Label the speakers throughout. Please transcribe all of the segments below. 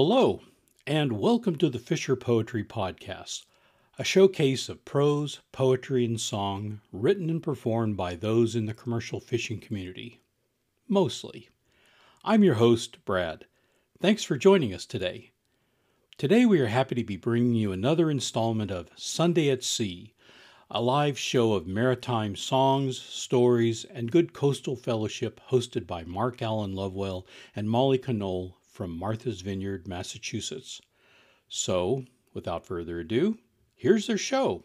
Speaker 1: Hello, and welcome to the Fisher Poetry Podcast, a showcase of prose, poetry, and song written and performed by those in the commercial fishing community. Mostly. I'm your host, Brad. Thanks for joining us today. Today, we are happy to be bringing you another installment of Sunday at Sea, a live show of maritime songs, stories, and good coastal fellowship hosted by Mark Alan Lovewell and Molly Conole from Martha's Vineyard, Massachusetts. So, without further ado, here's their show.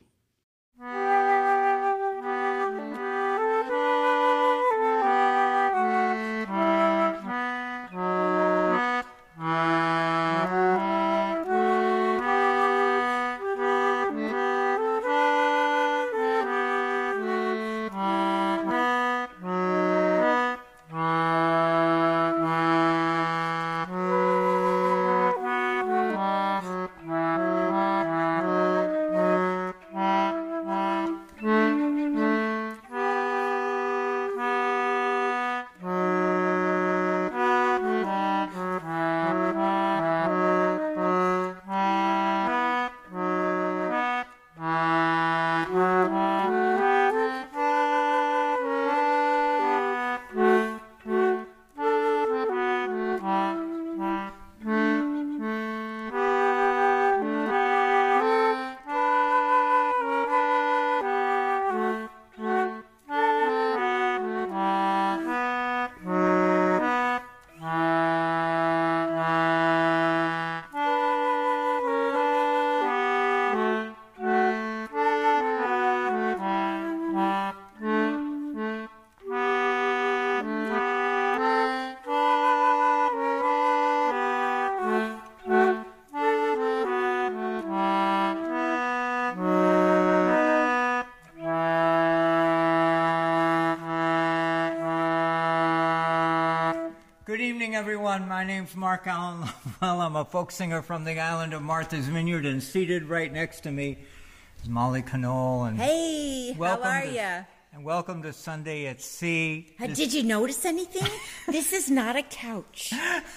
Speaker 2: Evening, everyone. My name's Mark Alan Lovewell. I'm a folk singer from the island of Martha's Vineyard, and seated right next to me is Molly Conole. And
Speaker 3: Hey, how are you?
Speaker 2: And welcome to Sunday at Sea. Uh, this
Speaker 3: Did you notice anything? this is not a couch.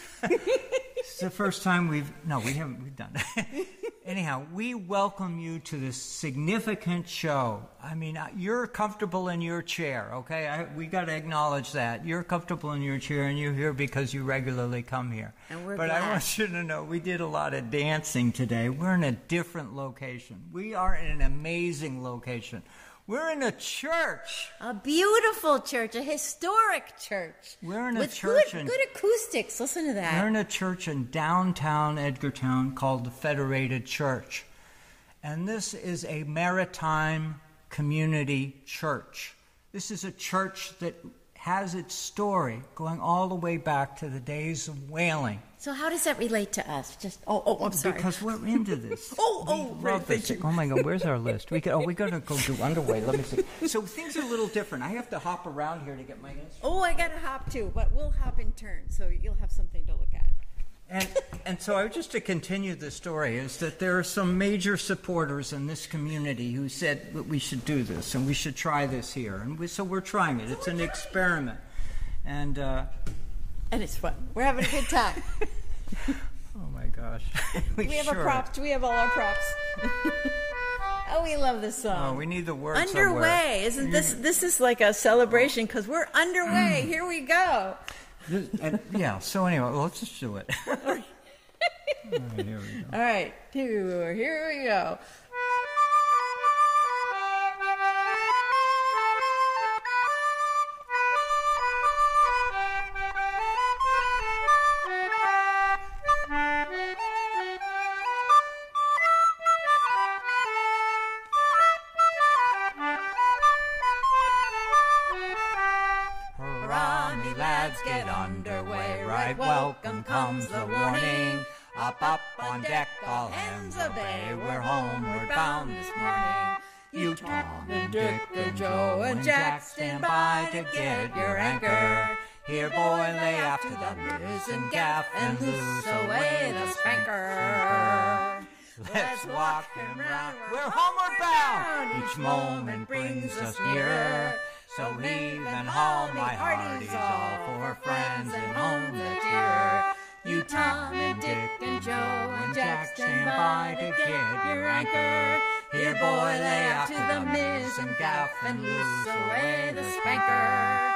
Speaker 2: is the first time we've no, we haven't. We've done. it. Anyhow, we welcome you to this significant show. I mean, uh, you're comfortable in your chair, okay? I, we got to acknowledge that you're comfortable in your chair, and you're here because you regularly come here.
Speaker 3: And we're
Speaker 2: but I want you to know we did a lot of dancing today. We're in a different location. We are in an amazing location. We're in a church.
Speaker 3: A beautiful church, a historic church.
Speaker 2: We're in a
Speaker 3: with
Speaker 2: church
Speaker 3: good,
Speaker 2: in-
Speaker 3: good acoustics. Listen to that.
Speaker 2: We're in a church in downtown Edgartown called the Federated Church. And this is a maritime community church. This is a church that has its story going all the way back to the days of whaling.
Speaker 3: So how does that relate to us? Just oh, oh, I'm sorry.
Speaker 2: Because we're into this.
Speaker 3: Oh, oh,
Speaker 2: We
Speaker 3: oh, right,
Speaker 2: this. Oh my God, where's our list? We could, oh, we gotta go do underway. Let me see. So things are a little different. I have to hop around here to get my instrument.
Speaker 3: oh, I got to hop too, but we'll hop in turn, so you'll have something to look at.
Speaker 2: And, and so, I, just to continue the story, is that there are some major supporters in this community who said that we should do this and we should try this here. And we, so we're trying it. It's an experiment. And, uh,
Speaker 3: And it's fun. We're having a good time.
Speaker 2: oh my gosh.
Speaker 3: we have
Speaker 2: sure
Speaker 3: our props. We have all our props. oh, we love this song.
Speaker 2: Oh, we need the word
Speaker 3: underway
Speaker 2: somewhere.
Speaker 3: isn't this this is like a celebration because we're underway here we go
Speaker 2: This- and- yeah, so anyway, well, let's just do it. All right, here we go.
Speaker 3: all right here, here we go
Speaker 2: welcome comes the warning. Up, up on deck, all hands obey. We're homeward bound this morning. You, Tom, and Dick, and Joe, and Jack stand by to get your anchor. Here, boy, lay after the mizzen gaff and loose away the spanker. Let's walk him round. We're homeward bound. Each moment brings us nearer. So leave and haul, my hearties, all for friends and home that's here. You Tom and Dick and Joe and Jack stand by to get your anchor. Here, boy, lay off to the mizzen gaff and loose away the spanker.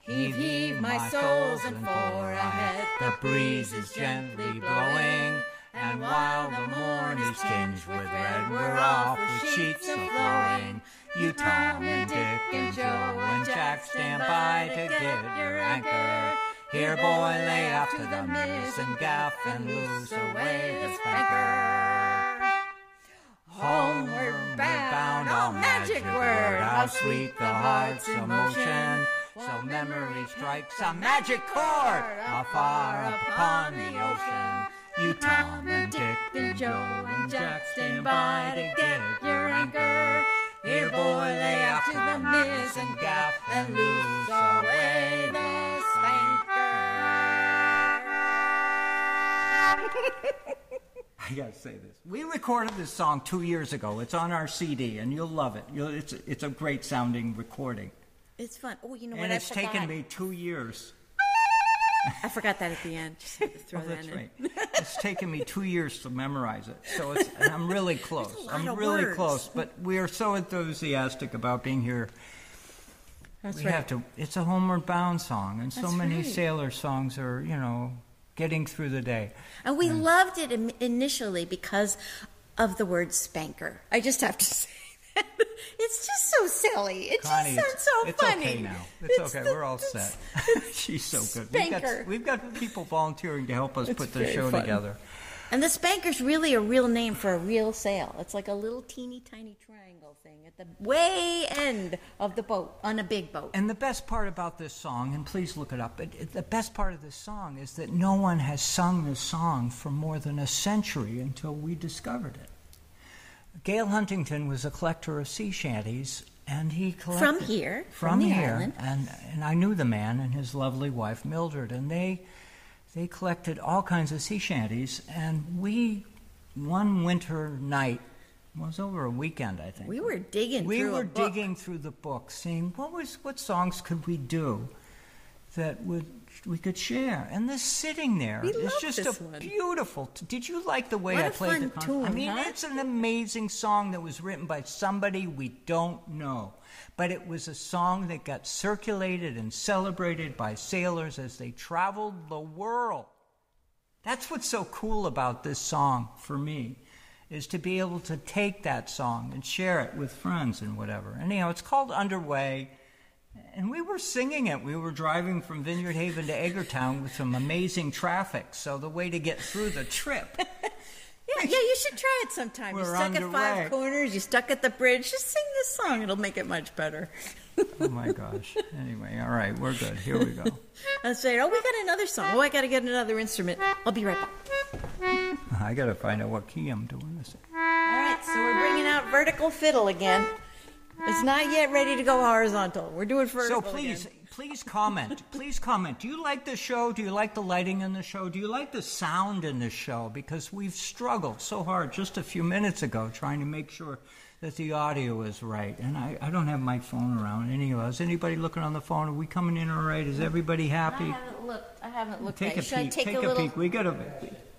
Speaker 2: Heave, heave, my souls, and fore ahead. The breeze is gently blowing. And while the morn is tinged with red, we're off with sheets a flowing. You Tom and Dick and Joe and Jack stand by to get your anchor. Here, boy, lay to the mizzen gaff and loose away the spanker. Homeward bound, all magic word, how sweet the heart's emotion. So memory strikes a magic chord, afar upon the ocean. You Tom and Dick and Joe and Jack stand by to get your anchor. Here, boy, lay off to the mizzen gaff and lose away the spanker. I gotta say this. We recorded this song two years ago. It's on our CD, and you'll love it. You'll, it's, it's a great sounding recording.
Speaker 3: It's fun. Oh, you know what?
Speaker 2: And it's taken me two years.
Speaker 3: I forgot that at the end. Just had to oh, throw
Speaker 2: Oh,
Speaker 3: that
Speaker 2: that's
Speaker 3: in.
Speaker 2: right. It's taken me two years to memorize it, so it's, and I'm really close. I'm really
Speaker 3: words.
Speaker 2: close, but we are so enthusiastic about being here.
Speaker 3: That's
Speaker 2: we
Speaker 3: right.
Speaker 2: have to. It's a homeward bound song, and so
Speaker 3: That's
Speaker 2: many
Speaker 3: right.
Speaker 2: sailor songs are, you know, getting through the day.
Speaker 3: And we loved it initially because of the word spanker. I just have to say that. It's just so silly. It
Speaker 2: Connie,
Speaker 3: just sounds so
Speaker 2: it's
Speaker 3: funny.
Speaker 2: okay now. It's, okay.
Speaker 3: the-
Speaker 2: We're all set. She's so good. We've got, we've got people volunteering to help us
Speaker 3: It's
Speaker 2: put the show
Speaker 3: fun.
Speaker 2: together.
Speaker 3: And the spanker's really a real name for a real sail. It's like a little teeny tiny triangle thing at the way end of the boat on a big boat.
Speaker 2: And the best part about this song, and please look it up, it, it- the best part of this song is that no one has sung this song for more than a century until we discovered it. Gale Huntington was a collector of sea shanties, and he collected
Speaker 3: From here,
Speaker 2: from,
Speaker 3: from the
Speaker 2: here,
Speaker 3: island.
Speaker 2: and and I knew the man and his lovely wife Mildred, and they they collected all kinds of sea shanties, and we one winter night it was over a weekend, I think.
Speaker 3: We were digging
Speaker 2: We
Speaker 3: through
Speaker 2: were digging through the book, seeing what was what songs could we do that would we could share. And this sitting there
Speaker 3: We
Speaker 2: is just a
Speaker 3: one.
Speaker 2: beautiful. Did you like the way
Speaker 3: What
Speaker 2: I played the con-
Speaker 3: tune,
Speaker 2: I mean,
Speaker 3: huh?
Speaker 2: it's an amazing song that was written by somebody we don't know. But it was a song that got circulated and celebrated by sailors as they traveled the world. That's what's so cool about this song for me, is to be able to take that song and share it with friends and whatever. And you know, it's called Underway, and we were singing it. We were driving from Vineyard Haven to Edgartown with some amazing traffic. So the way to get through the trip.
Speaker 3: Yeah, yeah, you should try it sometime.
Speaker 2: We're
Speaker 3: you stuck at five corners, You're stuck at the bridge. Just sing this song; it'll make it much better.
Speaker 2: oh my gosh. Anyway, all right, we're good. Here we go.
Speaker 3: I say, oh, we got another song. Oh, I got to get another instrument. I'll be right back.
Speaker 2: I got to find out what key I'm doing this. in.
Speaker 3: All right, so we're bringing out vertical fiddle again. It's not yet ready to go horizontal. We're doing
Speaker 2: for
Speaker 3: So
Speaker 2: please,
Speaker 3: again.
Speaker 2: please comment. Please comment. Do you like the show? Do you like the lighting in the show? Do you like the sound in the show? Because we've struggled so hard just a few minutes ago trying to make sure that the audio is right. And I, I don't have my phone around. Any of us? Anybody looking on the phone? Are we coming in all right? Is everybody
Speaker 3: I
Speaker 2: happy?
Speaker 3: haven't looked. I haven't looked.
Speaker 2: Take
Speaker 3: at
Speaker 2: a
Speaker 3: it. Should I
Speaker 2: peek.
Speaker 3: take,
Speaker 2: Take
Speaker 3: a
Speaker 2: a
Speaker 3: little?
Speaker 2: peek. We got a.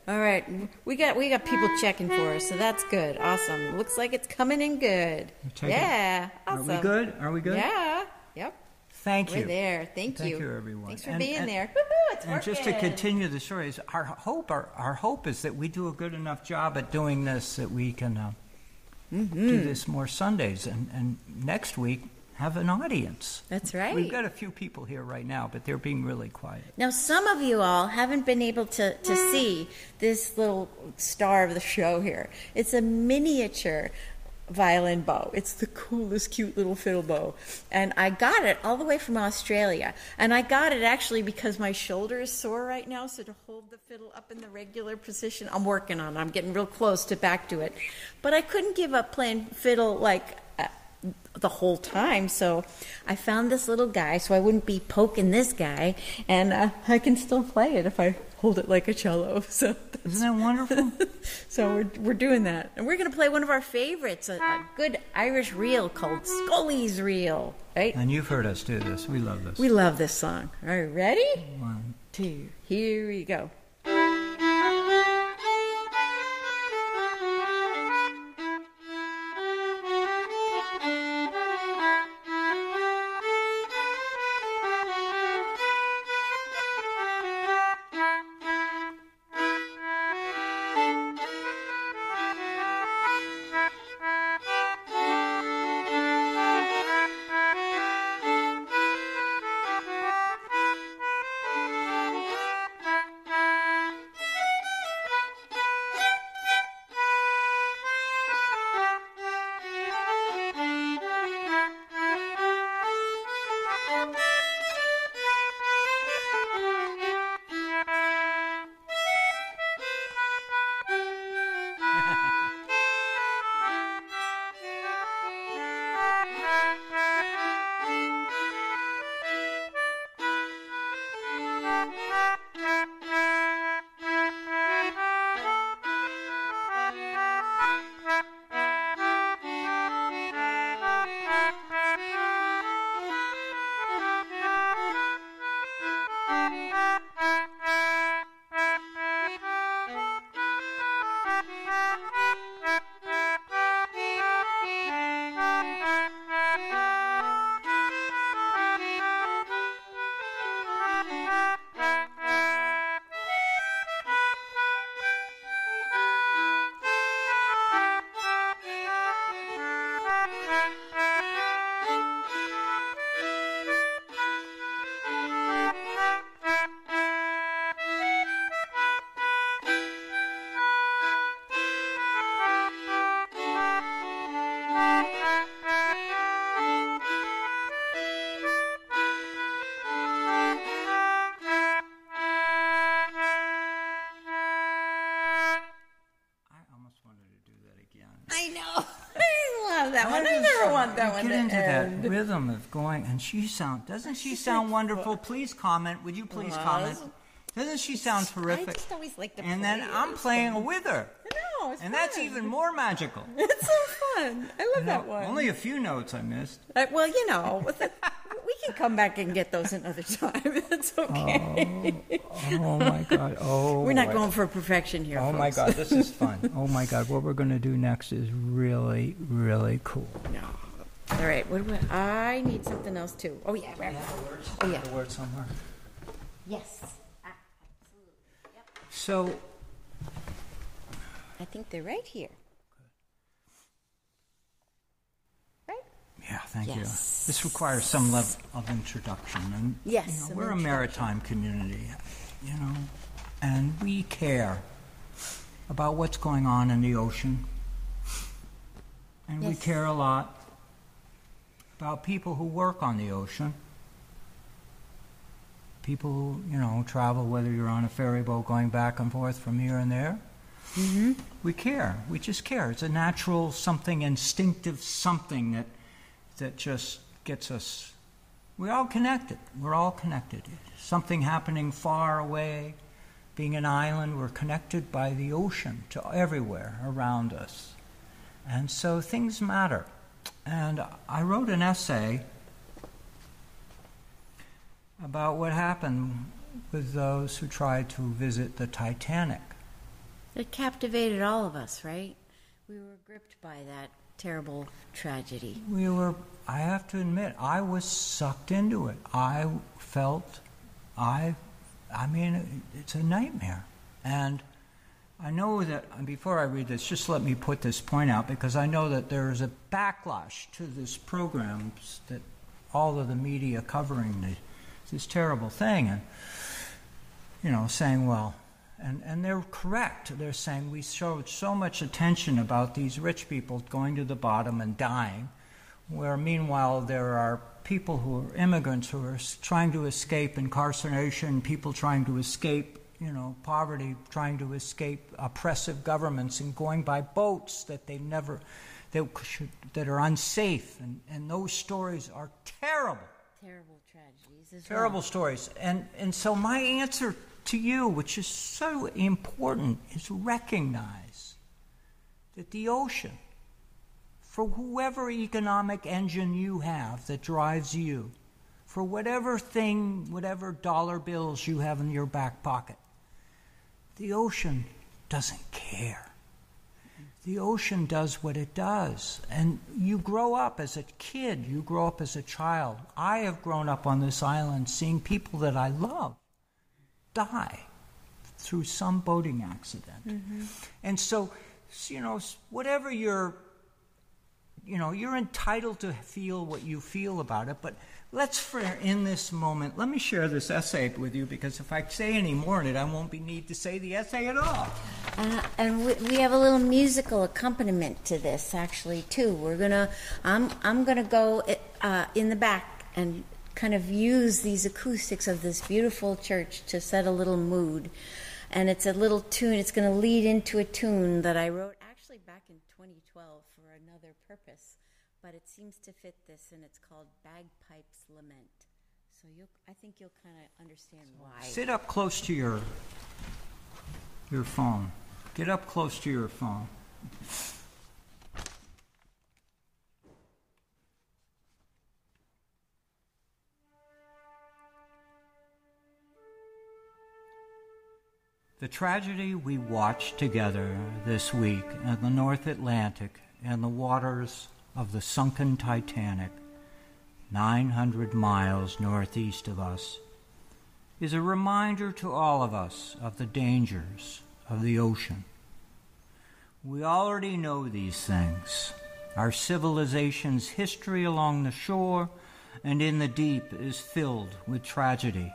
Speaker 3: All right, we got we got people checking for us, so that's good. Awesome. Looks like it's coming in good. Yeah.
Speaker 2: Are we good? Are we good?
Speaker 3: Yeah. Yep.
Speaker 2: Thank you.
Speaker 3: We're there. Thank,
Speaker 2: Thank
Speaker 3: you.
Speaker 2: you, everyone.
Speaker 3: Thanks for
Speaker 2: And-
Speaker 3: being
Speaker 2: and-
Speaker 3: there. Woo-hoo, it's
Speaker 2: And just to continue the story, is our hope, our, our hope is that we do a good enough job at doing this that we can uh,
Speaker 3: Mm-hmm.
Speaker 2: do this more Sundays, and, and next week have an audience.
Speaker 3: That's right.
Speaker 2: We've got a few people here right now, but they're being really quiet.
Speaker 3: Now, some of you all haven't been able to, to see this little star of the show here. It's a miniature violin bow. It's the coolest, cute little fiddle bow. And I got it all the way from Australia. And I got it actually because my shoulder is sore right now, so to hold the fiddle up in the regular position, I'm working on it. I'm getting real close to back to it. But I couldn't give up playing fiddle like uh, the whole time. So I found this little guy so I wouldn't be poking this guy, and uh, I can still play it if I hold it like a cello. So,
Speaker 2: Isn't that wonderful?
Speaker 3: so we're, we're doing that. And we're going to play one of our favorites, a, a good Irish reel called Scully's Reel, right?
Speaker 2: and you've heard us do this. We love this.
Speaker 3: We love this song. Are you ready?
Speaker 2: One,
Speaker 3: two, here we go.
Speaker 2: I that You get into that rhythm of going, and she sound doesn't she sound wonderful? Please comment. Would you please comment? Doesn't she sound
Speaker 3: I
Speaker 2: terrific?
Speaker 3: just always like to
Speaker 2: And
Speaker 3: play
Speaker 2: then. I'm playing
Speaker 3: fun.
Speaker 2: with her,
Speaker 3: I know. It's
Speaker 2: and that's even more magical.
Speaker 3: It's so fun. I love that one.
Speaker 2: Only a few notes I missed.
Speaker 3: Uh, well, you know, we can come back and get those another time. It's okay.
Speaker 2: Oh my God! Oh,
Speaker 3: We're not going for perfection here.
Speaker 2: Oh my. God! This is fun. oh my God! What we're going to do next is really, really cool.
Speaker 3: No. All right. What do we, I need something else too. Oh yeah. Right. Oh yeah.
Speaker 2: A word somewhere.
Speaker 3: Yes.
Speaker 2: So
Speaker 3: I think they're right here. Right?
Speaker 2: Yeah, thank
Speaker 3: Yes.
Speaker 2: you. This requires some level of introduction, and
Speaker 3: Yes,
Speaker 2: you know,
Speaker 3: some
Speaker 2: we're a maritime community, you know, and we care about what's going on in the ocean, and we
Speaker 3: Yes.
Speaker 2: care a lot about people who work on the ocean. People who, you know, travel, whether you're on a ferry boat going back and forth from here and there. Mm-hmm. We care. We just care. It's a natural something, instinctive something that that just gets us. We're all connected. We're all connected. Something happening far away, being an island, we're connected by the ocean to everywhere around us. And so things matter. And I wrote an essay about what happened with those who tried to visit the Titanic.
Speaker 3: It captivated all of us, right? We were gripped by that terrible tragedy.
Speaker 2: We were, I have to admit, I was sucked into it. I felt, I, I mean, it's a nightmare. And I know that, before I read this, just let me put this point out because I know that there is a backlash to this program that all of the media covering the, this terrible thing and, you know, saying, well, and, and they're correct. They're saying we showed so much attention about these rich people going to the bottom and dying, where meanwhile there are people who are immigrants who are trying to escape incarceration, people trying to escape, you know, poverty, trying to escape oppressive governments and going by boats that they never, that, should, that are unsafe. And, and those stories are terrible
Speaker 3: Terrible tragedies
Speaker 2: terrible
Speaker 3: well.
Speaker 2: stories and and so my answer to you which is so important is recognize that the ocean for whoever economic engine you have that drives you for whatever thing, whatever dollar bills you have in your back pocket. The ocean doesn't care. The ocean does what it does. And you grow up as a kid, you grow up as a child. I have grown up on this island seeing people that I love die through some boating accident. Mm-hmm. And so, you know, whatever your you know, you're entitled to feel what you feel about it, but let's, for in this moment, let me share this essay with you because if I say any more in it, I won't be need to say the essay at all.
Speaker 3: Uh, and we, we, have a little musical accompaniment to this, actually, too. We're gonna, I'm, I'm gonna go uh, in the back and kind of use these acoustics of this beautiful church to set a little mood. And it's a little tune. It's to lead into a tune that I wrote actually back in 2012 for another purpose, but it seems to fit this, and it's called Bagpipes Lament. So you'll, I think you'll kind of understand why.
Speaker 2: Sit up close to your your phone. Get up close to your phone. The tragedy we watched together this week in the North Atlantic and the waters of the sunken Titanic, 900 miles northeast of us, is a reminder to all of us of the dangers of the ocean. We already know these things. Our civilization's history along the shore and in the deep is filled with tragedy,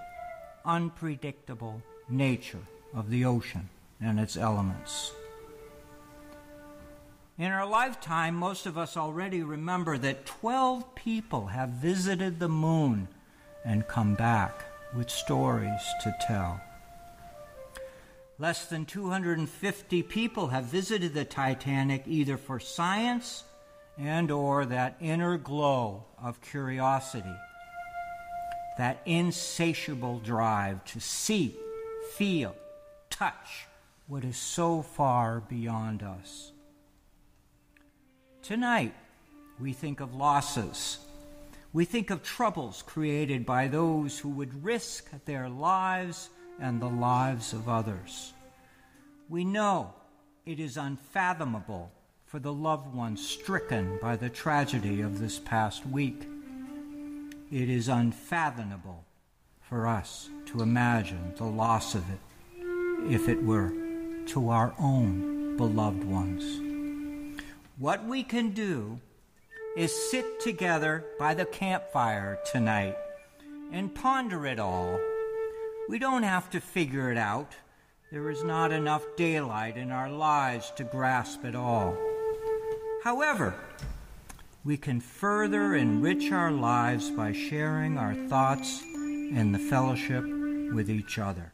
Speaker 2: unpredictable nature of the ocean and its elements. In our lifetime, most of us already remember that 12 people have visited the moon and come back with stories to tell. Less than 250 people have visited the Titanic either for science and or that inner glow of curiosity, that insatiable drive to see, feel, touch what is so far beyond us. Tonight, we think of losses. We think of troubles created by those who would risk their lives and the lives of others. We know it is unfathomable for the loved ones stricken by the tragedy of this past week. It is unfathomable for us to imagine the loss of it if it were, to our own beloved ones. What we can do is sit together by the campfire tonight and ponder it all. We don't have to figure it out. There is not enough daylight in our lives to grasp it all. However, we can further enrich our lives by sharing our thoughts and the fellowship with each other.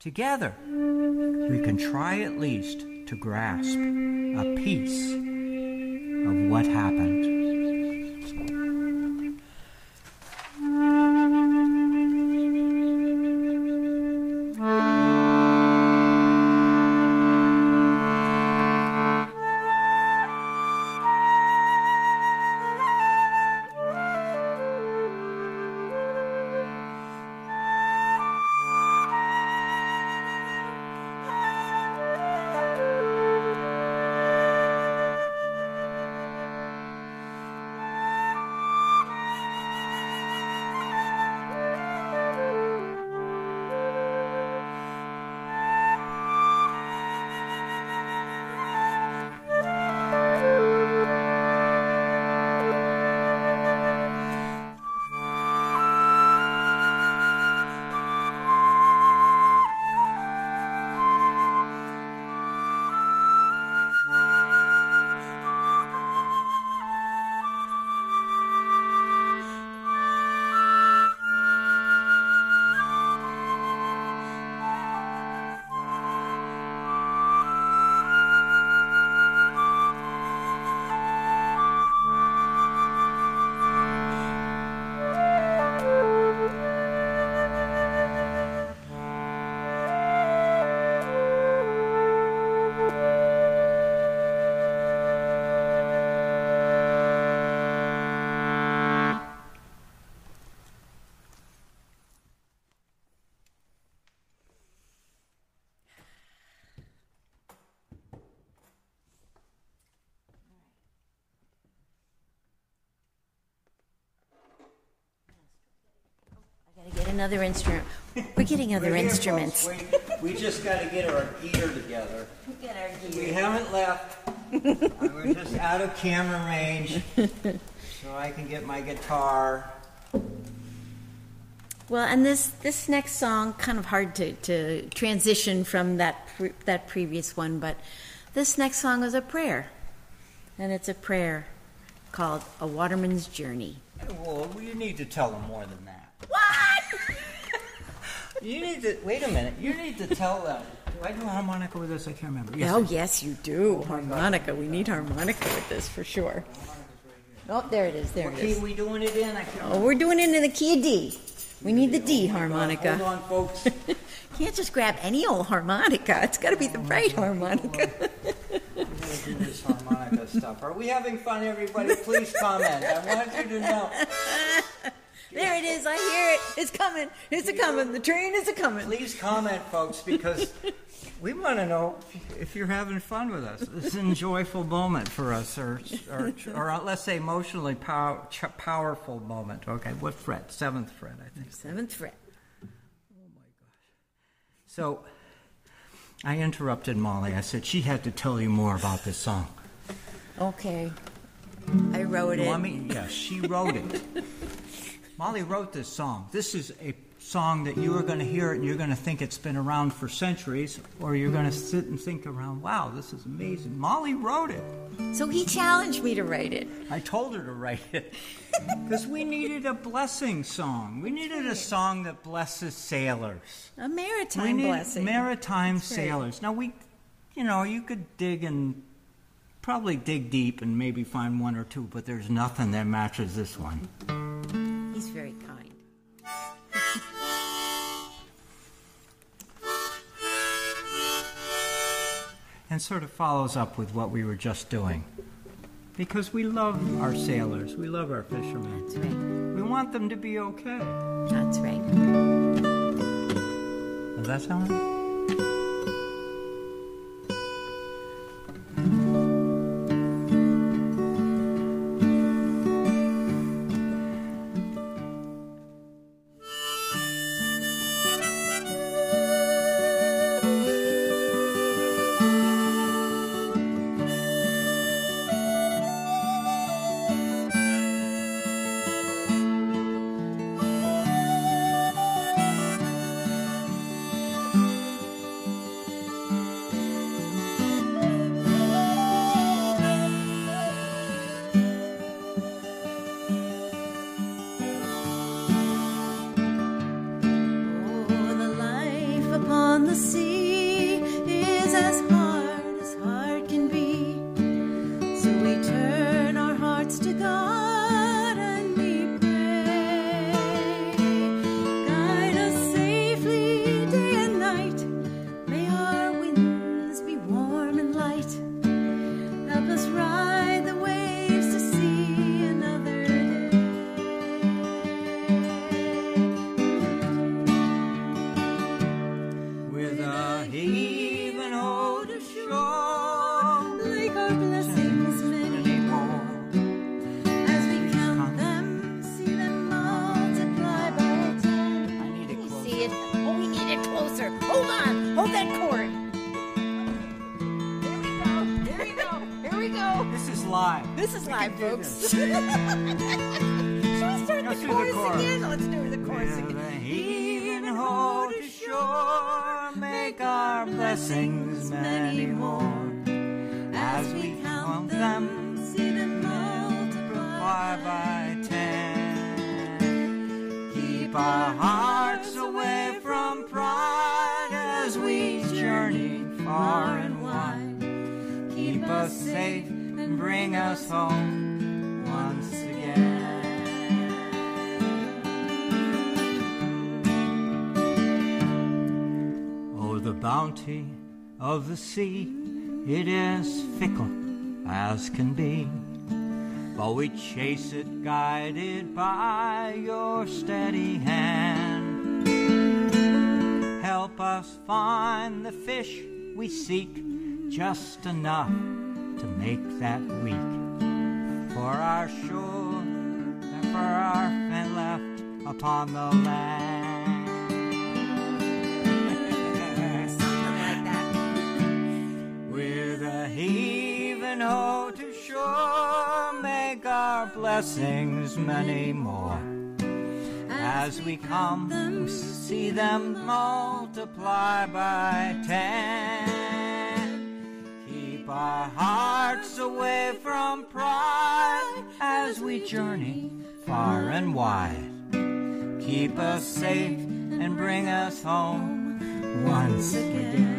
Speaker 2: Together, we can try at least to grasp a piece of what happened.
Speaker 3: Another instrument. We're getting other
Speaker 2: We're here,
Speaker 3: instruments.
Speaker 2: folks. We, we just got to get our gear together.
Speaker 3: Get our
Speaker 2: We
Speaker 3: gear.
Speaker 2: haven't left. We're just out of camera range, so I can get my guitar.
Speaker 3: Well, and this this next song kind of hard to, to transition from that pre- that previous one, but this next song is a prayer, and it's a prayer called "A Waterman's Journey."
Speaker 2: Well, you need to tell them more than that.
Speaker 3: What?
Speaker 2: You need to wait a minute. You need to tell them. Do I do a harmonica with this? I can't remember. Yes,
Speaker 3: oh yes, you do oh harmonica. We need harmonica with this for sure. Oh, there it is. There
Speaker 2: What
Speaker 3: it
Speaker 2: key
Speaker 3: is.
Speaker 2: we doing it in? I can't
Speaker 3: Oh, we're doing it in the key of D. We need the D oh
Speaker 2: Hold
Speaker 3: harmonica.
Speaker 2: on, folks.
Speaker 3: Can't just grab any old harmonica. It's got to be the oh right harmonica.
Speaker 2: We're gonna do this harmonica stuff. Are we having fun, everybody? Please comment. I want you to know.
Speaker 3: There it is. I hear it. It's coming. It's a coming. The train is a coming.
Speaker 2: Please comment, folks, because we want to know if you're having fun with us. It's a joyful moment for us, or, or, or uh, let's say emotionally pow- powerful moment. Okay, what fret? Seventh fret, I think.
Speaker 3: Seventh fret. Oh my gosh.
Speaker 2: So I interrupted Molly. I said she had to tell you more about this song.
Speaker 3: Okay. I wrote
Speaker 2: You
Speaker 3: it.
Speaker 2: want me? Yes, she wrote it. Molly wrote this song. This is a song that you are going to hear it and you're going to think it's been around for centuries, or you're going to sit and think around, wow, this is amazing. Molly wrote it.
Speaker 3: So he challenged me to write it.
Speaker 2: I told her to write it because we needed a blessing song. We needed a song that blesses sailors.
Speaker 3: A maritime blessing.
Speaker 2: maritime sailors. Now we, you know, you could dig and probably dig deep and maybe find one or two, but there's nothing that matches this one. And sort of follows up with what we were just doing. Because we love our sailors, we love our fishermen.
Speaker 3: That's right.
Speaker 2: We want them to be okay.
Speaker 3: That's right.
Speaker 2: Does that sound right?
Speaker 3: Folks. Should we start
Speaker 2: Let's
Speaker 3: the
Speaker 2: do the
Speaker 3: chorus
Speaker 2: chorus.
Speaker 3: again? Let's do the chorus again.
Speaker 2: a heaving ho to shore, make our blessings bounty of the sea, it is fickle as can be. But we chase it guided by your steady hand. Help us find the fish we seek, just enough to make that week. For our shore and for our fin left upon the land. Ho to shore, make our blessings many more. As we come, see them multiply by ten. Keep our hearts away from pride as we journey far and wide. Keep us safe and bring us home once again.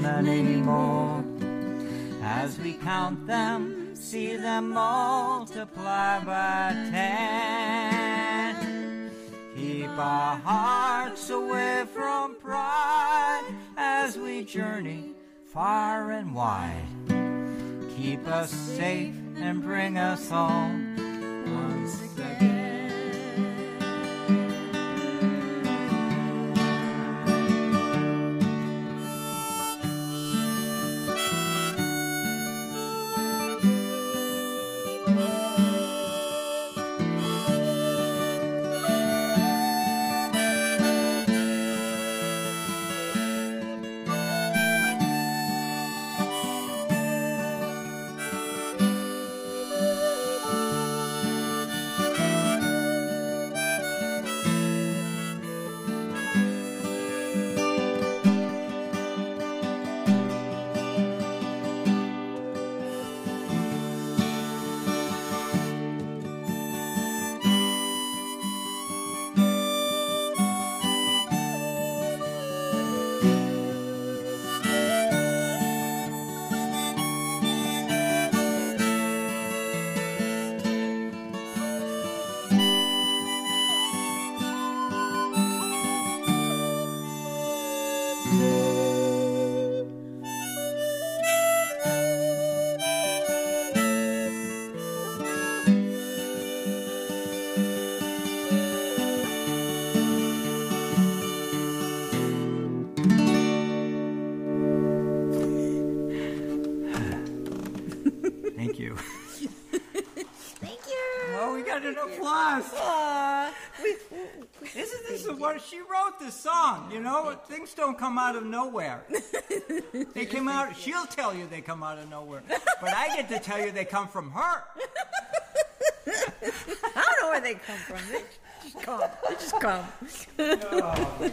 Speaker 2: Blessings many more. As we count them, see them multiply by ten. Keep our hearts away from pride as we journey far and wide. Keep us safe and bring us home this song, you know? Things don't come out of nowhere. They come out, she'll tell you they come out of nowhere. But I get to tell you they come from her.
Speaker 3: I don't know where they come from. They just come. They just come. Oh,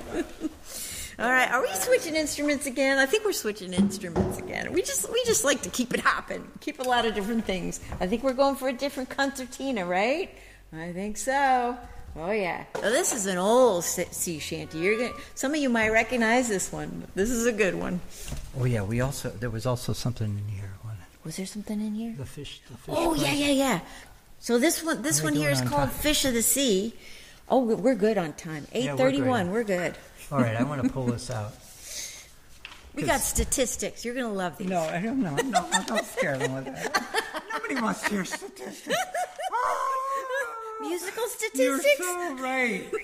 Speaker 3: All right, are we switching instruments again? I think we're switching instruments again. We just we just like to keep it hopping, keep a lot of different things. I think we're going for a different concertina, right? I think so. Oh yeah. So this is an old sea shanty. You're gonna, some of you might recognize this one. This is a good one.
Speaker 2: Oh, yeah, we also, there was also something in here. wasn't it?
Speaker 3: Was there something in here?
Speaker 2: The fish, the fish.
Speaker 3: Oh yeah,
Speaker 2: place.
Speaker 3: yeah, yeah. So this one, this one here is
Speaker 2: on
Speaker 3: called
Speaker 2: time?
Speaker 3: Fish of the Sea. Oh, we- we're good on time. Eight
Speaker 2: Yeah, we're
Speaker 3: thirty-one. We're good.
Speaker 2: All right, I want to pull this out.
Speaker 3: We got statistics. You're gonna love these.
Speaker 2: No, I don't know. No, don't scare them with that. Nobody wants to hear statistics.
Speaker 3: Musical statistics.
Speaker 2: You're so right.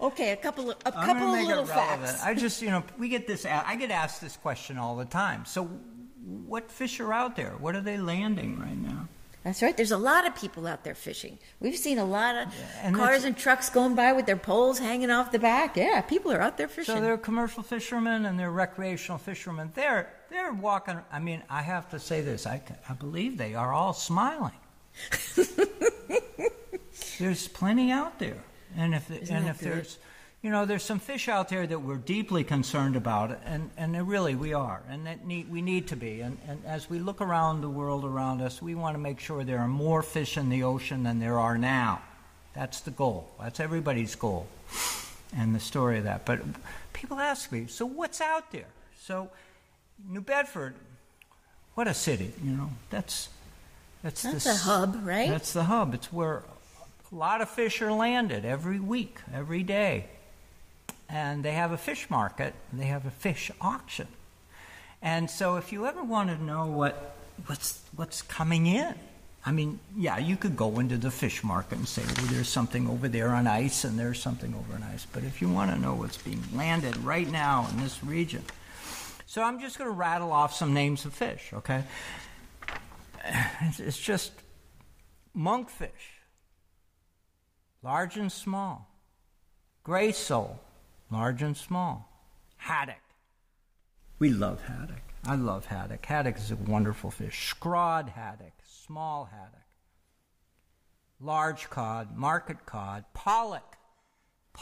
Speaker 3: Okay, a couple of a
Speaker 2: I'm
Speaker 3: couple of little
Speaker 2: it
Speaker 3: facts.
Speaker 2: I just, you know, we get this. I get asked this question all the time. So, what fish are out there? What are they landing right now?
Speaker 3: That's right. There's a lot of people out there fishing. We've seen a lot of
Speaker 2: and
Speaker 3: cars and trucks going by with their poles hanging off the back. Yeah, people are out there fishing.
Speaker 2: So they're commercial fishermen and they're recreational fishermen. They're they're walking. I mean, I have to say this. I, I believe they are all smiling. there's plenty out there, and if
Speaker 3: Isn't
Speaker 2: and if
Speaker 3: good?
Speaker 2: there's you know there's some fish out there that we're deeply concerned about, and and really we are, and that need, we need to be. And and as we look around the world around us, we want to make sure there are more fish in the ocean than there are now. That's the goal. That's everybody's goal and the story of that. But people ask me, so what's out there? So New Bedford, what a city, you know. That's that's
Speaker 3: That's
Speaker 2: the
Speaker 3: hub, right?
Speaker 2: That's the hub. It's where a lot of fish are landed every week, every day. And they have a fish market, and they have a fish auction. And so if you ever want to know what what's what's coming in, I mean, yeah, you could go into the fish market and say, well, there's something over there on ice and there's something over on ice. But if you want to know what's being landed right now in this region, so I'm just going to rattle off some names of fish, okay? It's, just monkfish, large and small, gray sole, large and small, haddock. We love haddock. I love haddock. Haddock is a wonderful fish. Scrod haddock, small haddock, large cod, market cod, pollock.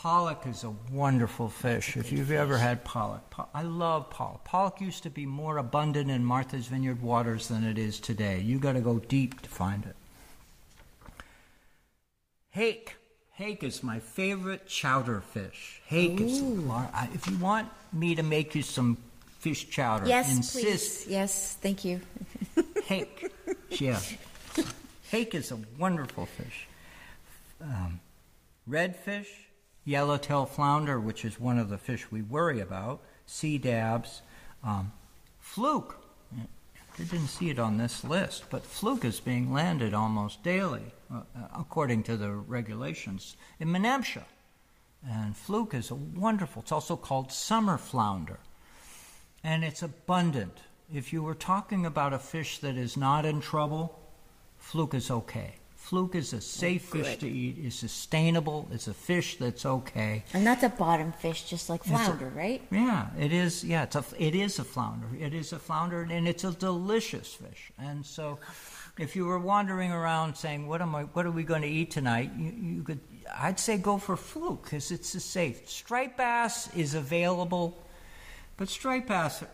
Speaker 2: Pollock is a wonderful fish. If you've ever had pollock, po- I love pollock. Pollock used to be more abundant in Martha's Vineyard waters than it is today. You got to go deep to find it. Hake. Hake is my favorite chowder fish. Hake is. lar- I- If you want me to make you some fish chowder,
Speaker 3: yes,
Speaker 2: insist
Speaker 3: please. Yes, thank you.
Speaker 2: hake. Yeah. Hake is a wonderful fish. Um, redfish, yellowtail flounder, which is one of the fish we worry about, sea dabs, um, fluke. I didn't see it on this list, but fluke is being landed almost daily, uh, uh, according to the regulations, in Menemsha. And fluke is a wonderful, it's also called summer flounder and it's abundant. If you were talking about a fish that is not in trouble, fluke is okay. Fluke is a safe fish to eat. It's sustainable. It's a fish that's okay.
Speaker 3: And that's a bottom fish, just like
Speaker 2: It's a-
Speaker 3: flounder, right?
Speaker 2: Yeah, it is. Yeah, it's a. It is a flounder. It is a flounder, and it's a delicious fish. And so, if you were wandering around saying, "What am I? What are we going to eat tonight?" You, you could. I'd say go for fluke because it's a safe. Striped bass is available, but striped bass.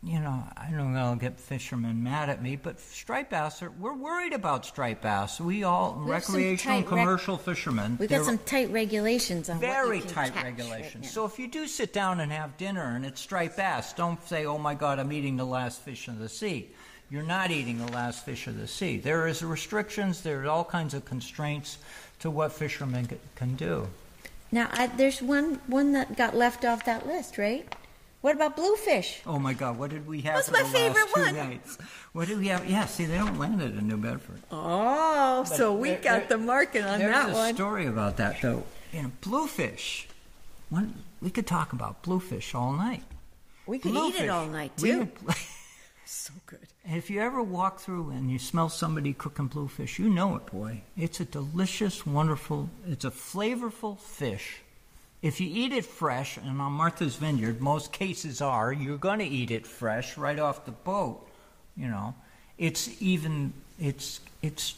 Speaker 2: You know, I don't know. I'll get fishermen mad at me, but striped bass are. We're worried about striped bass. We all
Speaker 3: We have some
Speaker 2: recreational,
Speaker 3: tight rec-
Speaker 2: commercial fishermen.
Speaker 3: We've got some tight regulations on
Speaker 2: very
Speaker 3: what you can
Speaker 2: tight
Speaker 3: right
Speaker 2: regulations.
Speaker 3: now.
Speaker 2: so if you do sit down and have dinner and it's striped bass, don't say, "Oh my God, I'm eating the last fish of the sea." You're not eating the last fish of the sea. There is restrictions. There are all kinds of constraints to what fishermen can do.
Speaker 3: Now, I, there's one one that got left off that list, right? What about bluefish?
Speaker 2: Oh my God, what did we have
Speaker 3: That's
Speaker 2: for
Speaker 3: my
Speaker 2: the
Speaker 3: favorite
Speaker 2: last two
Speaker 3: one.
Speaker 2: nights? What did we have? Yeah, see, they don't land it in New Bedford.
Speaker 3: Oh, so we
Speaker 2: there-
Speaker 3: got
Speaker 2: there-
Speaker 3: the market on that one.
Speaker 2: There's
Speaker 3: that
Speaker 2: a story about that, though. You know, bluefish. One, we could talk about bluefish all night.
Speaker 3: We could eat it all night
Speaker 2: We
Speaker 3: too. So good.
Speaker 2: And if you ever walk through and you smell somebody cooking bluefish, you know it, boy. It's a delicious, wonderful, it's a flavorful fish. If you eat it fresh, and on Martha's Vineyard, most cases are, you're going to eat it fresh right off the boat. You know, it's even, it's, it's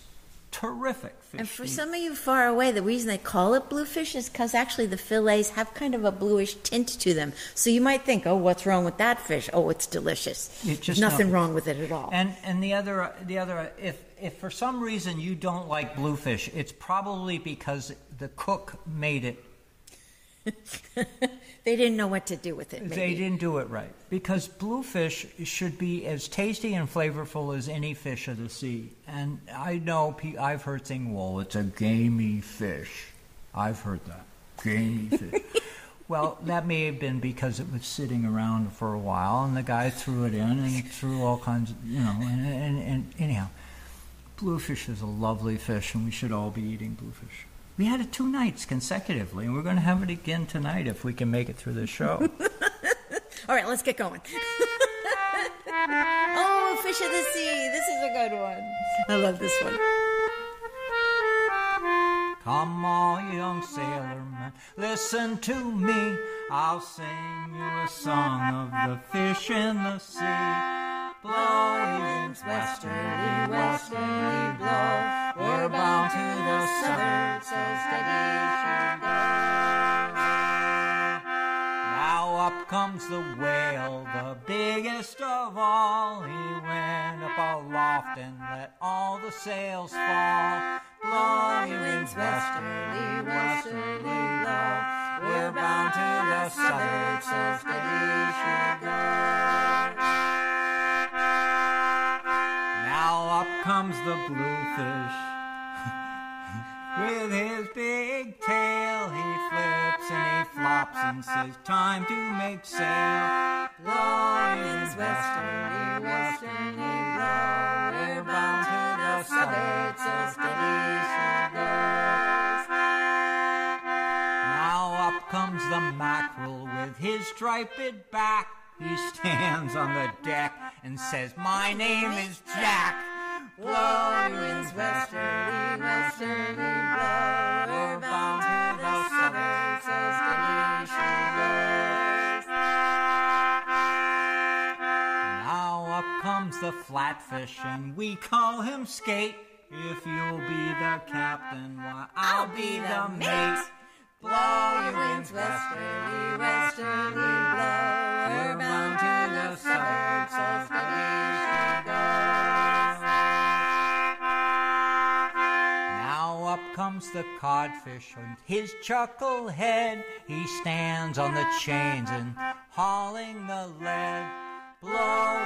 Speaker 2: terrific fish.
Speaker 3: And for some of you far away, the reason they call it bluefish is because actually the fillets have kind of a bluish tint to them. So you might think, oh, what's wrong with that fish? Oh, it's delicious. There's
Speaker 2: just
Speaker 3: nothing
Speaker 2: not-
Speaker 3: wrong with it at all.
Speaker 2: And and the other the other if if for some reason you don't like bluefish, it's probably because the cook made it
Speaker 3: they didn't know what to do with it.
Speaker 2: They didn't do it right because bluefish should be as tasty and flavorful as any fish of the sea. And I know pe- I've heard saying, "Well, it's a gamey fish." I've heard that gamey fish. well, that may have been because it was sitting around for a while, and the guy threw it in and threw all kinds of, you know. And, and, and anyhow, bluefish is a lovely fish, and we should all be eating bluefish. We had it two nights consecutively, and we're going to have it again tonight if we can make it through the show.
Speaker 3: All right, let's get going. oh, Fish of the Sea. This is a good one. I love this one.
Speaker 2: Come, all young sailor man, listen to me. I'll sing you a song of the fish in the sea. Blow, winds, westerly, westerly, blow. We're bound to the southern, so steady she goes. Now up comes the whale, the biggest of all. He went up aloft and let all the sails fall. Blowing winds westerly, westerly blow. We're bound to the southern, so steady she goes. Now up comes the bluefish. With his big tail, he flips and he flops and says, Time to make sail. Blowing westerly, westerly blow. We're bound to the southern, so steady she goes. Now up comes the mackerel with his striped back. He stands on the deck and says, My name is Jack. Blowing winds westerly, westerly blow. We're bound to the southern, so steady she goes. Now up comes the flatfish, and we call him Skate. If you'll be the captain, why I'll be the mate. Blow your winds westerly, westerly blow. We're bound to the southern, so up comes the codfish on his chuckle head. He stands on the chains and hauling the lead. Blow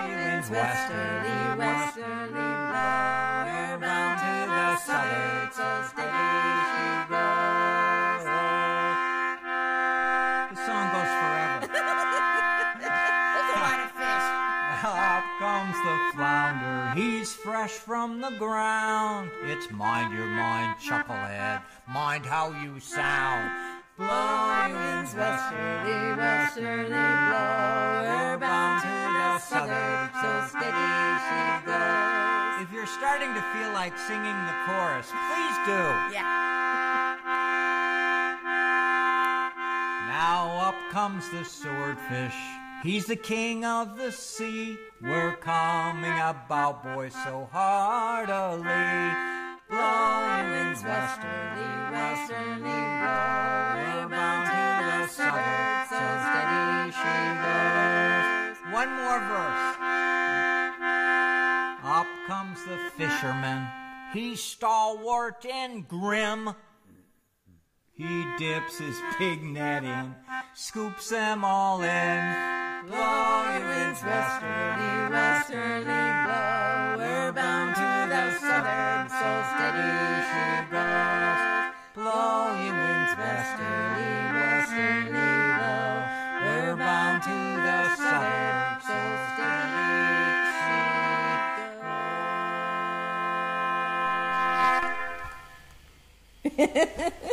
Speaker 2: your winds westerly, westerly blow. We're bound to the southern, so steady she goes. Flounder, fresh from the ground. It's mind your mind, chucklehead, mind how you sound. Blow winds westerly, westerly blow. We're bound to the southern, so steady she goes. If you're starting to feel like singing the chorus, please do.
Speaker 3: Yeah.
Speaker 2: Now up comes the swordfish. He's the king of the sea. We're coming about, boys, so heartily. Blowing winds westerly, westerly blow. We're bound to the southern, so steady she goes. One more verse. Up comes the fisherman. He's stalwart and grim. He dips his pig net in, scoops them all in. Blow your winds westerly, westerly blow. We're bound to the southern, so steady she goes. Blow your winds westerly, westerly blow. We're bound to the southern, so steady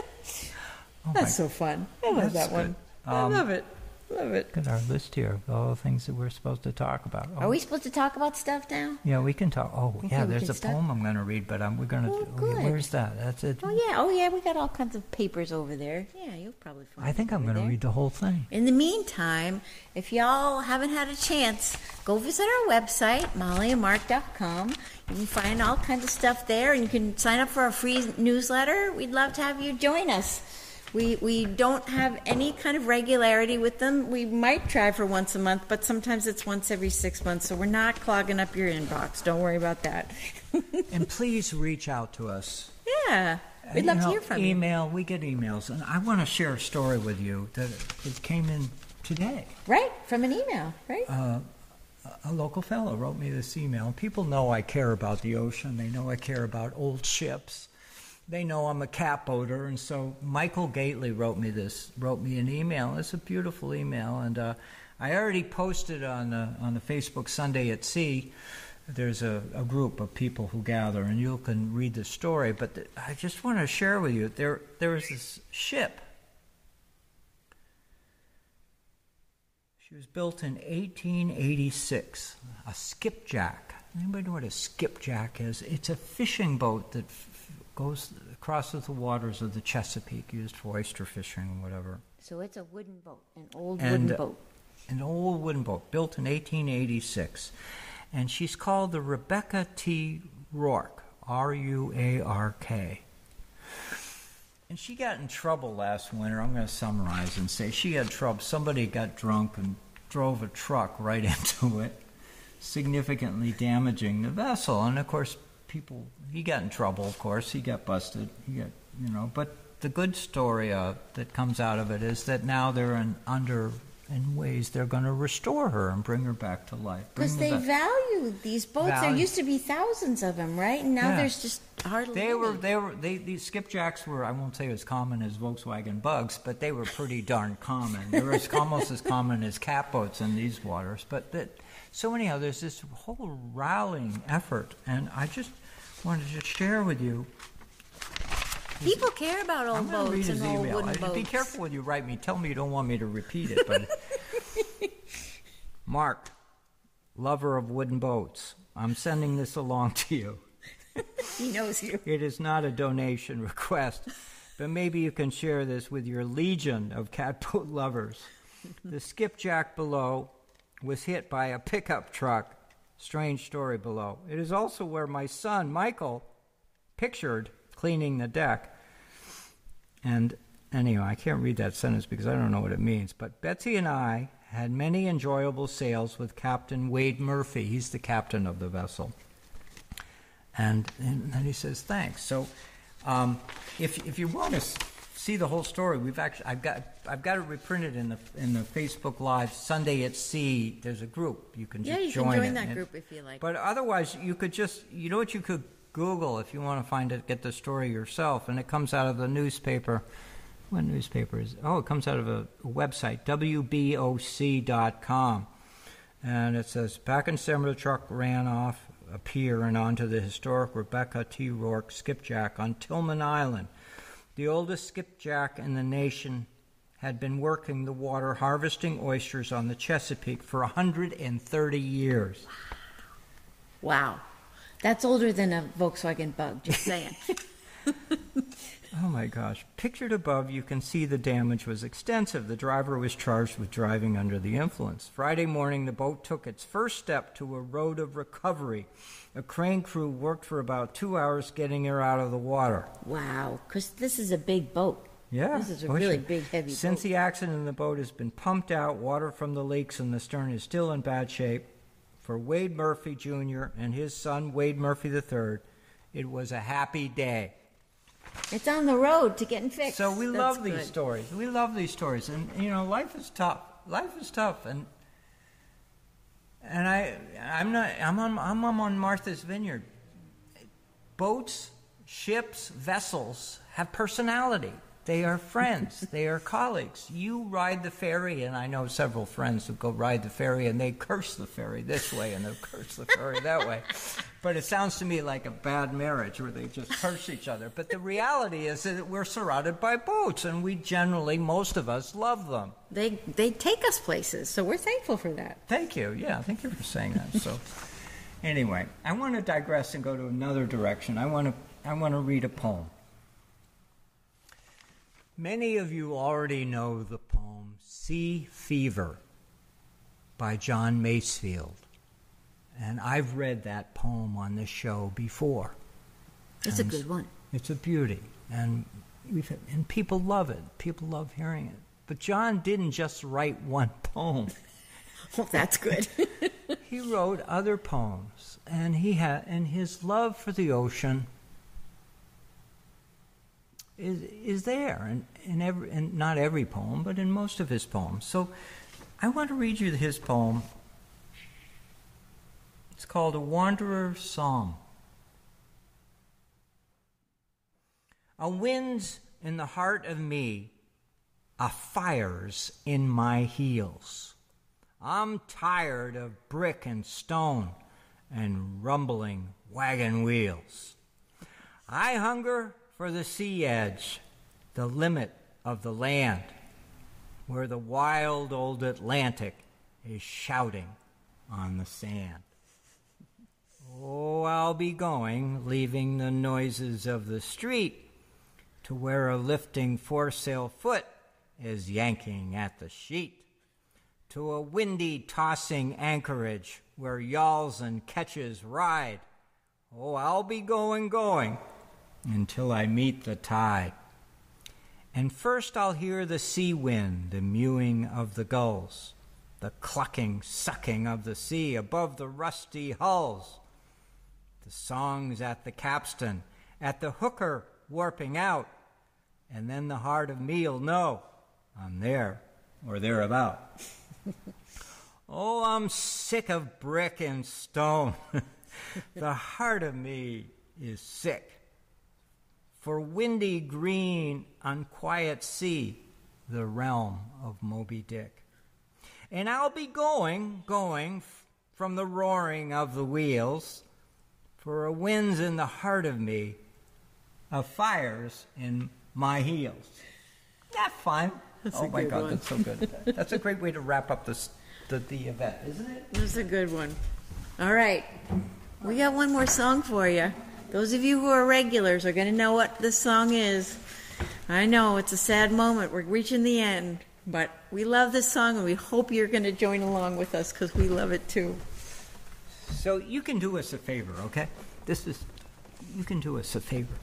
Speaker 2: she
Speaker 3: That's so fun. I love
Speaker 2: That's
Speaker 3: that one.
Speaker 2: good.
Speaker 3: I
Speaker 2: Um,
Speaker 3: love it. Love it.
Speaker 2: Look at our list here of all the things that we're supposed to talk about.
Speaker 3: Are we supposed to talk about stuff now?
Speaker 2: Yeah, we can talk. Oh,
Speaker 3: Okay,
Speaker 2: yeah,
Speaker 3: we
Speaker 2: there's
Speaker 3: can
Speaker 2: a
Speaker 3: start.
Speaker 2: poem I'm going to read, but um, we're going to.
Speaker 3: Oh, good.
Speaker 2: where's that? That's it.
Speaker 3: Oh yeah. Oh yeah. We got all kinds of papers over there. Yeah, you'll probably find.
Speaker 2: I think
Speaker 3: it
Speaker 2: I'm
Speaker 3: over
Speaker 2: going to
Speaker 3: there.
Speaker 2: read the whole thing.
Speaker 3: In the meantime, if y'all haven't had a chance, go visit our website, mollyandmark.com. You can find all kinds of stuff there, and you can sign up for our free newsletter. We'd love to have you join us. We, we don't have any kind of regularity with them. We might try for once a month, but sometimes it's once every six months, so we're not clogging up your inbox. Don't worry about that.
Speaker 2: and please reach out to us.
Speaker 3: yeah,
Speaker 2: Uh,
Speaker 3: we'd
Speaker 2: you
Speaker 3: love to hear from you.
Speaker 2: Email, we get emails, and I want to share a story with you that it came in today.
Speaker 3: Right, from an email, right?
Speaker 2: Uh, a local fellow wrote me this email. People know I care about the ocean. They know I care about old ships. They know I'm a cat boater, and so Michael Gately wrote me this, wrote me an email. It's a beautiful email, and uh, I already posted on the, on the Facebook Sunday at Sea. There's a, a group of people who gather, and you can read the story. But I just want to share with you there there was this ship. She was built in 1886, a skipjack. Anybody know what a skipjack is? It's a fishing boat that f- goes crosses the waters of the Chesapeake, used for oyster fishing or whatever.
Speaker 3: So it's a wooden boat, an old
Speaker 2: And,
Speaker 3: wooden
Speaker 2: uh,
Speaker 3: boat.
Speaker 2: An old wooden boat built in 1886. And she's called the Rebecca T. Ruark, R U A R K. And she got in trouble last winter. I'm going to summarize and say she had trouble. Somebody got drunk and drove a truck right into it, significantly damaging the vessel. And of course, people, he got in trouble, of course. He got busted. He got, you know, but the good story uh, that comes out of it is that now they're in, under, in ways they're going to restore her and bring her back to life.
Speaker 3: Because they
Speaker 2: ve-
Speaker 3: value these boats. There used to be thousands of them, right? And now
Speaker 2: Yeah.
Speaker 3: there's just hardly
Speaker 2: They were, they were, they, these skipjacks were, I won't say as common as Volkswagen bugs, but they were pretty darn common. They were as, almost as common as catboats in these waters. But that, so anyhow, there's this whole rallying effort, and I just wanted to share with you.
Speaker 3: People care about old
Speaker 2: I'm going to read
Speaker 3: boats
Speaker 2: his
Speaker 3: and old
Speaker 2: email.
Speaker 3: wooden
Speaker 2: I-
Speaker 3: boats.
Speaker 2: Be careful when you write me. Tell me you don't want me to repeat it, but. Mark, lover of wooden boats, I'm sending this along to you.
Speaker 3: He knows you.
Speaker 2: It is not a donation request, but maybe you can share this with your legion of catboat lovers. The skipjack below was hit by a pickup truck. Strange story below. It is also where my son, Michael, pictured cleaning the deck. And anyway, I can't read that sentence because I don't know what it means. But Betsy and I had many enjoyable sails with Captain Wade Murphy. He's the captain of the vessel. And, then he says, thanks. So um, if, if you want to see the whole story, we've actually, I've got, I've got it reprinted in the, in the Facebook Live Sunday at Sea. There's a group. You can
Speaker 3: Yeah,
Speaker 2: just
Speaker 3: you
Speaker 2: join
Speaker 3: can join
Speaker 2: it.
Speaker 3: that
Speaker 2: And-
Speaker 3: group if you like.
Speaker 2: But otherwise, you could just, you know what you could Google if you want to find it, get the story yourself. And it comes out of the newspaper. What newspaper is Oh, it comes out of a website, WBOC.com. And it says, back in December, the truck ran off a pier and onto the historic Rebecca T. Ruark skipjack on Tilghman Island. The oldest skipjack in the nation had been working the water harvesting oysters on the Chesapeake for 130 years.
Speaker 3: Wow. That's older than a Volkswagen bug, just saying.
Speaker 2: Oh my gosh. Pictured above, you can see the damage was extensive. The driver was charged with driving under the influence. Friday morning, the boat took its first step to a road of recovery. A crane crew worked for about two hours getting her out of the water.
Speaker 3: wow. Because this is a big boat.
Speaker 2: Yeah.
Speaker 3: This is a really big, heavy
Speaker 2: Since
Speaker 3: boat.
Speaker 2: the accident, the boat has been pumped out. Water from the leaks and the stern is still in bad shape. For Wade Murphy Jr. and his son, Wade Murphy III, it was a happy day.
Speaker 3: It's on the road to getting fixed.
Speaker 2: So we
Speaker 3: That's
Speaker 2: love these
Speaker 3: good.
Speaker 2: stories. We love these stories, and you know, life is tough. Life is tough, and and I, I'm not. I'm on. I'm on Martha's Vineyard. Boats, ships, vessels have personality. They are friends. they are colleagues. You ride the ferry, and I know several friends who go ride the ferry, and they curse the ferry this way, and they curse the ferry that way. But it sounds to me like a bad marriage where they just curse each other. But the reality is that we're surrounded by boats, and we generally, most of us, love them.
Speaker 3: They they take us places, so we're thankful for that.
Speaker 2: Thank you. Yeah, thank you for saying that. So, anyway, I want to digress and go to another direction. I want to I want to read a poem. Many of you already know the poem Sea Fever by John Masefield. And I've read that poem on this show before.
Speaker 3: It's a good one.
Speaker 2: It's a beauty, and we've and people love it. People love hearing it. But John didn't just write one poem.
Speaker 3: Well, that's good.
Speaker 2: He wrote other poems, and he had and his love for the ocean is is there, and in every and not every poem, but in most of his poems. So, I want to read you his poem. It's called A Wanderer's Song. A wind's in the heart of me, a fire's in my heels. I'm tired of brick and stone and rumbling wagon wheels. I hunger for the sea edge, the limit of the land, where the wild old Atlantic is shouting on the sand. Oh, I'll be going, leaving the noises of the street to where a lifting foresail foot is yanking at the sheet, to a windy tossing anchorage where yawls and ketches ride. Oh, I'll be going, going until I meet the tide. And first I'll hear the sea wind, the mewing of the gulls, the clucking, sucking of the sea above the rusty hulls, the songs at the capstan, at the hooker warping out, and then the heart of me'll know I'm there or thereabout. oh, I'm sick of brick and stone. the heart of me is sick for windy, green, unquiet sea, the realm of Moby Dick. And I'll be going, going from the roaring of the wheels, for a wind's in the heart of me, a fire's in my heels. That's fine.
Speaker 3: That's
Speaker 2: oh my God,
Speaker 3: one.
Speaker 2: that's so good. that's a great way to wrap up this, the, the event, isn't it?
Speaker 3: That's a good one. All right. We got one more song for you. Those of you who are regulars are going to know what this song is. I know it's a sad moment. We're reaching the end, but we love this song and we hope you're going to join along with us because we love it too.
Speaker 2: So you can do us a favor, okay? This is, you can do us a favor.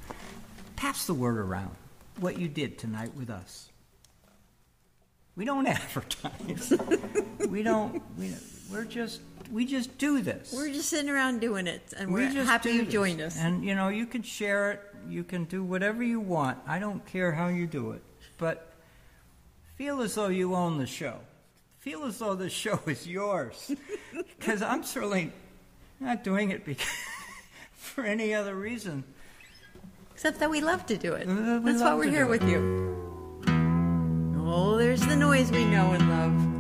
Speaker 2: Pass the word around what you did tonight with us. We don't advertise. we don't. We, we're just. We just do this.
Speaker 3: We're just sitting around doing it and
Speaker 2: We
Speaker 3: we're
Speaker 2: just
Speaker 3: happy you joined us.
Speaker 2: And you know, you can share it. You can do whatever you want. I don't care how you do it, but feel as though you own the show. Feel as though the show is yours. Because I'm certainly not doing it because, for any other reason.
Speaker 3: Except that we love to do it.
Speaker 2: Uh, we
Speaker 3: That's why we're here with you. Oh, there's the noise we know and love.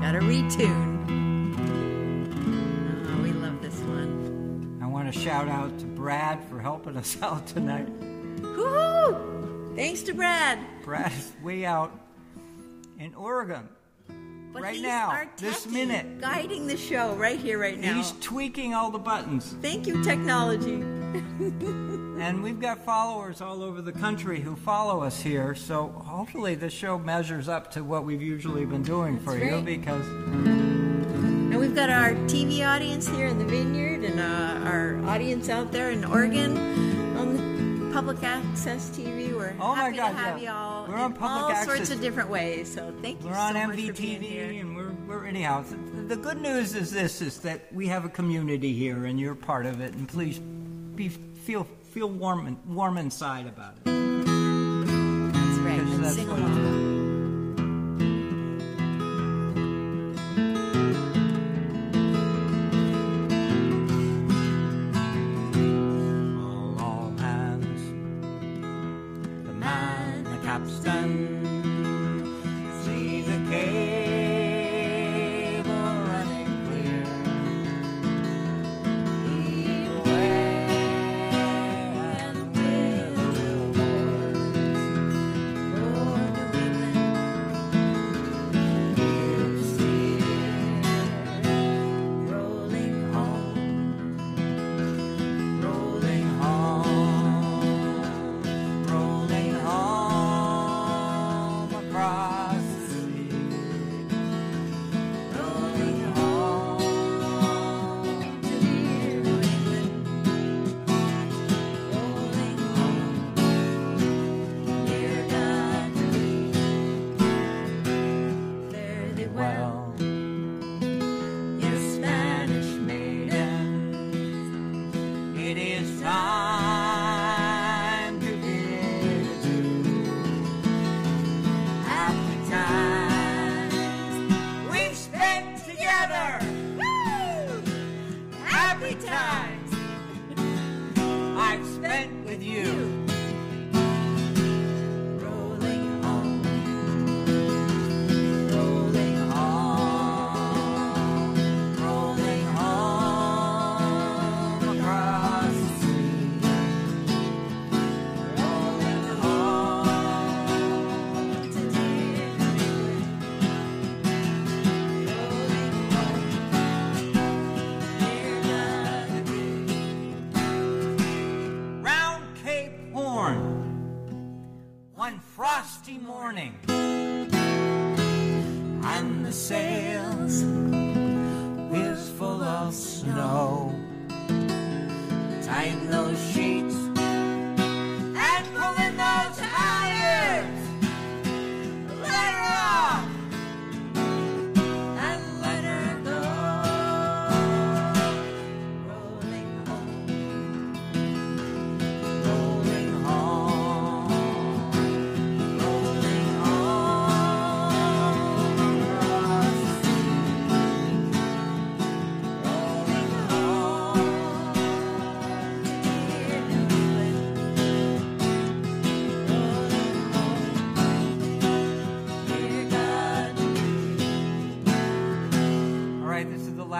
Speaker 3: Gotta retune. Oh, we love this one.
Speaker 2: I want to shout out to Brad for helping us out tonight.
Speaker 3: Woohoo! Thanks to Brad.
Speaker 2: Brad is way out in Oregon.
Speaker 3: But
Speaker 2: Right now, this minute.
Speaker 3: guiding the show right here, right now.
Speaker 2: He's tweaking all the buttons.
Speaker 3: Thank you, technology.
Speaker 2: And we've got followers all over the country who follow us here, so hopefully this show measures up to what we've usually been doing for
Speaker 3: That's
Speaker 2: you
Speaker 3: right.
Speaker 2: because
Speaker 3: And we've got our TV audience here in the vineyard and uh, our audience out there in Oregon on the public access TV. We're
Speaker 2: Oh
Speaker 3: happy
Speaker 2: God,
Speaker 3: to have
Speaker 2: yeah.
Speaker 3: y'all
Speaker 2: We're
Speaker 3: in
Speaker 2: on public
Speaker 3: all
Speaker 2: access.
Speaker 3: sorts of different ways. So thank you
Speaker 2: we're
Speaker 3: so
Speaker 2: on
Speaker 3: much for being
Speaker 2: MVTV
Speaker 3: here.
Speaker 2: and we're, we're anyhow. The good news is this is that we have a community here and you're part of it and please be feel feel warm and warm inside about it.
Speaker 3: That's right.
Speaker 2: Because
Speaker 3: And
Speaker 2: that's
Speaker 3: sing
Speaker 2: what it
Speaker 3: along.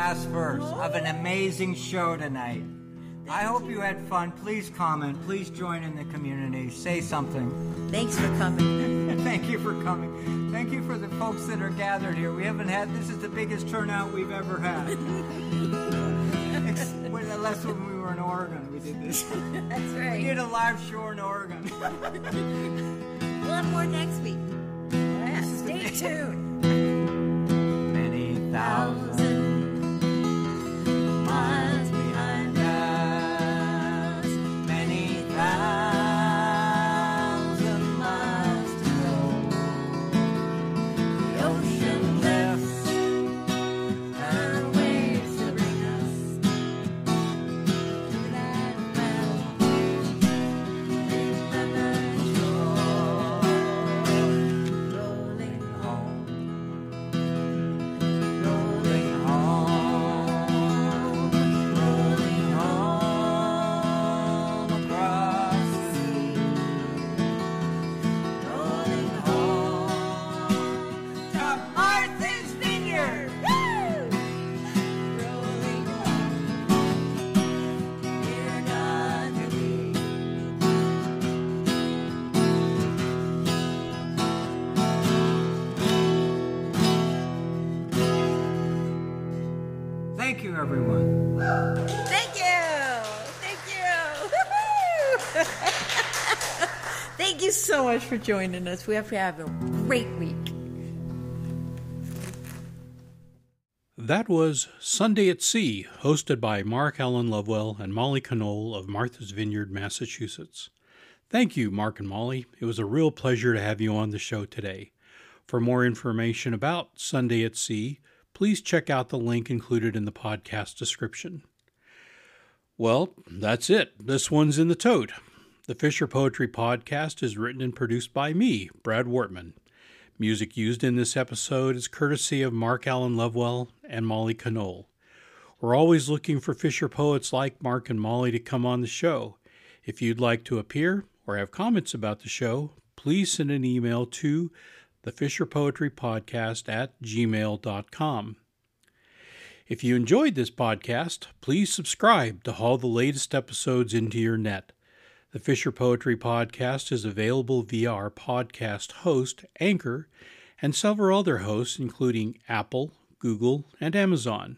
Speaker 2: Last verse of an amazing show tonight. I hope you had fun. Please comment. Please join in the community. Say something.
Speaker 3: Thanks for coming.
Speaker 2: Thank you for coming. Thank you for the folks that are gathered here. We haven't had this is the biggest turnout we've ever had. Unless when we were in Oregon, we did this.
Speaker 3: That's right.
Speaker 2: We did a live show in Oregon.
Speaker 3: We'll have more next week. Yeah, stay tuned.
Speaker 2: Many thousand Thank you
Speaker 3: so much for joining us. We hope you have a great week.
Speaker 1: That was Sunday at Sea, hosted by Mark Alan Lovewell and Molly Conole of Martha's Vineyard, Massachusetts. Thank you, Mark and Molly. It was a real pleasure to have you on the show today. For more information about Sunday at Sea, please check out the link included in the podcast description. Well, that's it. This one's in the tote. The Fisher Poetry Podcast is written and produced by me, Brad Wortman. Music used in this episode is courtesy of Mark Alan Lovewell and Molly Conole. We're always looking for Fisher poets like Mark and Molly to come on the show. If you'd like to appear or have comments about the show, please send an email to the Fisher Poetry Podcast at gmail.com. If you enjoyed this podcast, please subscribe to haul the latest episodes into your net. The Fisher Poetry Podcast is available via our podcast host, Anchor, and several other hosts, including Apple, Google, and Amazon.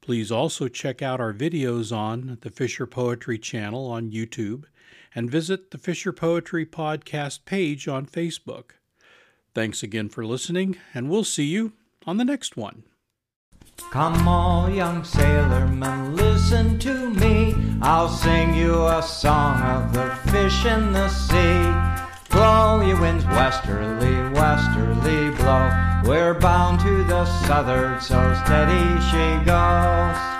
Speaker 1: Please also check out our videos on the Fisher Poetry channel on YouTube and visit the Fisher Poetry Podcast page on Facebook. Thanks again for listening, and we'll see you on the next one.
Speaker 2: Come, all young sailormen, listen to me. I'll sing you a song of the fish in the sea. Blow, ye winds, westerly, westerly blow. We're bound to the southward, so steady she goes.